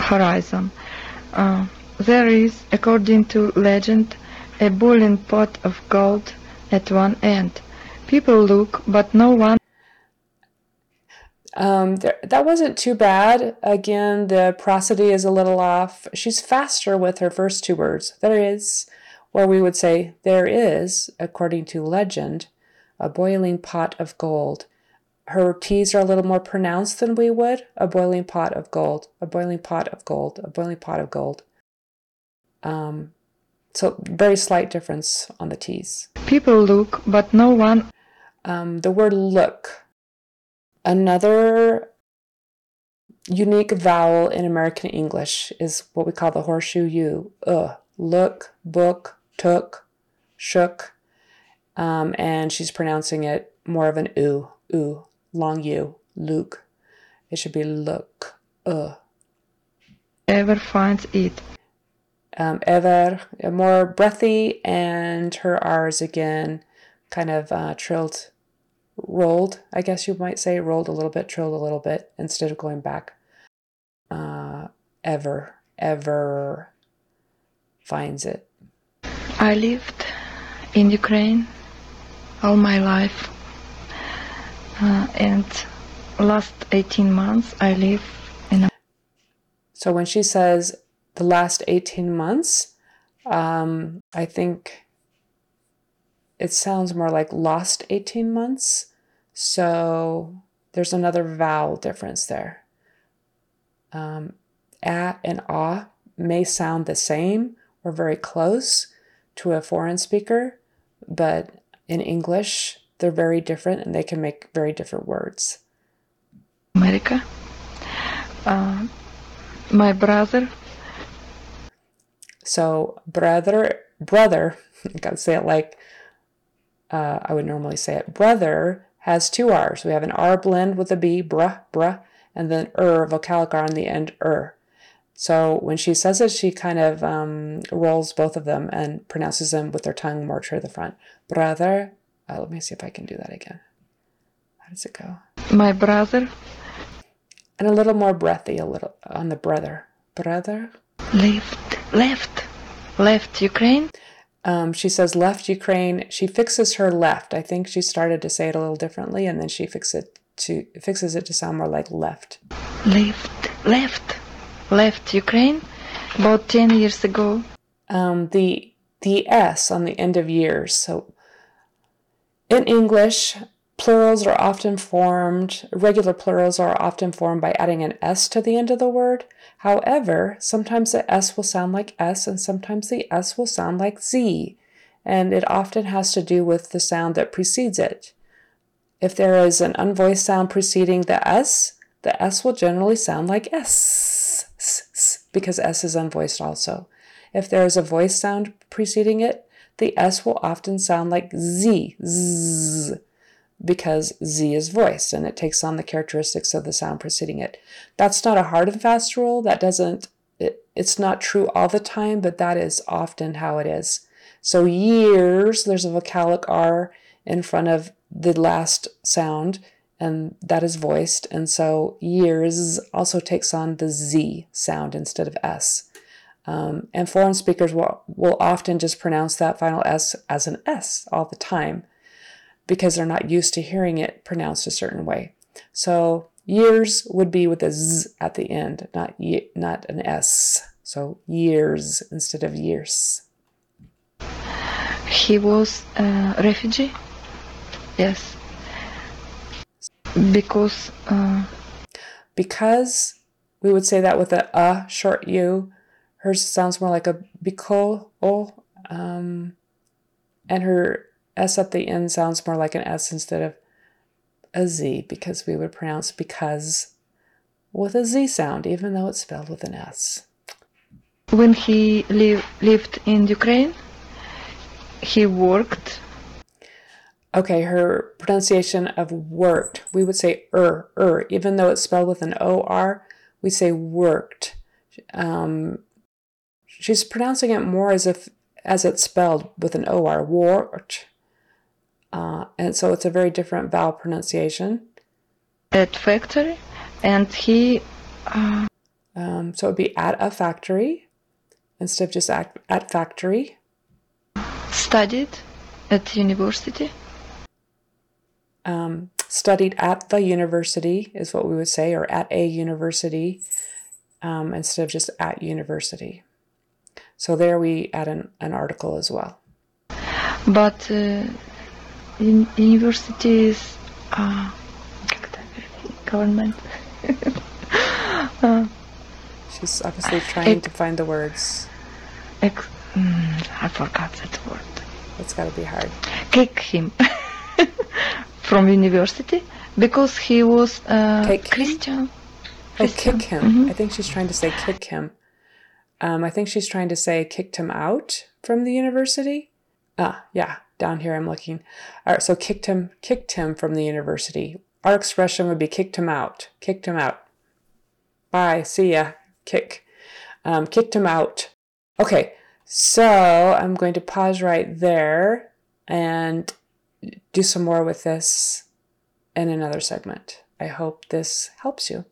horizon. Uh, there is, according to legend, a boiling pot of gold at one end. People look, but no one. Um, there, that wasn't too bad. Again, the prosody is a little off. She's faster with her first two words. There is, or we would say, there is, according to legend, a boiling pot of gold. Her T's are a little more pronounced than we would. A boiling pot of gold, a boiling pot of gold, a boiling pot of gold. Um, so very slight difference on the T's. People look, but no one. Um, the word look. Another unique vowel in American English is what we call the horseshoe U. Uh, look, book, took, shook. Um, and she's pronouncing it more of an oo, oo, long U, Luke. It should be look, uh. Ever finds it. Um, ever, more breathy, and her R's again kind of uh, trilled rolled, I guess you might say, rolled a little bit, trilled a little bit instead of going back. Uh, ever, ever finds it. I lived in Ukraine all my life, uh, and last 18 months I live in. A- so when she says the last 18 months, um, I think it sounds more like lost 18 months. So there's another vowel difference there. Um, a and ah may sound the same or very close to a foreign speaker, but in English, they're very different and they can make very different words. America. Uh, my brother. So brother, brother, I gotta say it like uh, I would normally say it. Brother has two R's. We have an R blend with a B, bruh, bruh, and then er, vocalic R on the end, er. So when she says it, she kind of um, rolls both of them and pronounces them with their tongue more to the front. Brother. Uh, let me see if I can do that again. How does it go? My brother. And a little more breathy, a little on the brother. Brother. Left, left, left Ukraine. Um, she says left Ukraine. She fixes her left. I think she started to say it a little differently, and then she fixes it to fixes it to sound more like left. Left, left, left Ukraine. About ten years ago. Um, the the s on the end of years. So in English, plurals are often formed. Regular plurals are often formed by adding an s to the end of the word. However, sometimes the S will sound like S and sometimes the S will sound like Z, and it often has to do with the sound that precedes it. If there is an unvoiced sound preceding the S, the S will generally sound like S, because S is unvoiced also. If there is a voiced sound preceding it, the S will often sound like Z, Z because Z is voiced and it takes on the characteristics of the sound preceding it. That's not a hard and fast rule. That doesn't, it, it's not true all the time, but that is often how it is. So years, there's a vocalic R in front of the last sound and that is voiced. And so years also takes on the Z sound instead of S. Um, and foreign speakers will, will often just pronounce that final S as an S all the time because they're not used to hearing it pronounced a certain way. So years would be with a z at the end, not y- not an s. So years instead of years. He was a refugee. Yes. Because. Uh... Because we would say that with a a short u. Hers sounds more like a biko o, um, and her S at the end sounds more like an S instead of a Z because we would pronounce because with a Z sound, even though it's spelled with an S. When he li- lived in Ukraine, he worked. Okay, her pronunciation of worked, we would say er, er, even though it's spelled with an O-R, we say worked. Um, she's pronouncing it more as if as it's spelled with an O-R, worked. Uh, and so it's a very different vowel pronunciation. At factory, and he. Uh... Um, so it would be at a factory instead of just at, at factory. Studied at university. Um, studied at the university is what we would say, or at a university um, instead of just at university. So there we add an, an article as well. But uh, in universities, uh, government. uh, She's obviously trying to find the words. Ex- mm, I forgot that word. It's got to be hard. Kick him from university because he was uh, him? Christian. Oh, kick him. Mhm. I think she's trying to say kick him. Um, I think she's trying to say kicked him out from the university. Ah, yeah, down here I'm looking. All right, so kicked him, kicked him from the university. Our expression would be kicked him out, kicked him out. Bye, see ya, kick. Um, kicked him out. Okay, so I'm going to pause right there and do some more with this in another segment. I hope this helps you.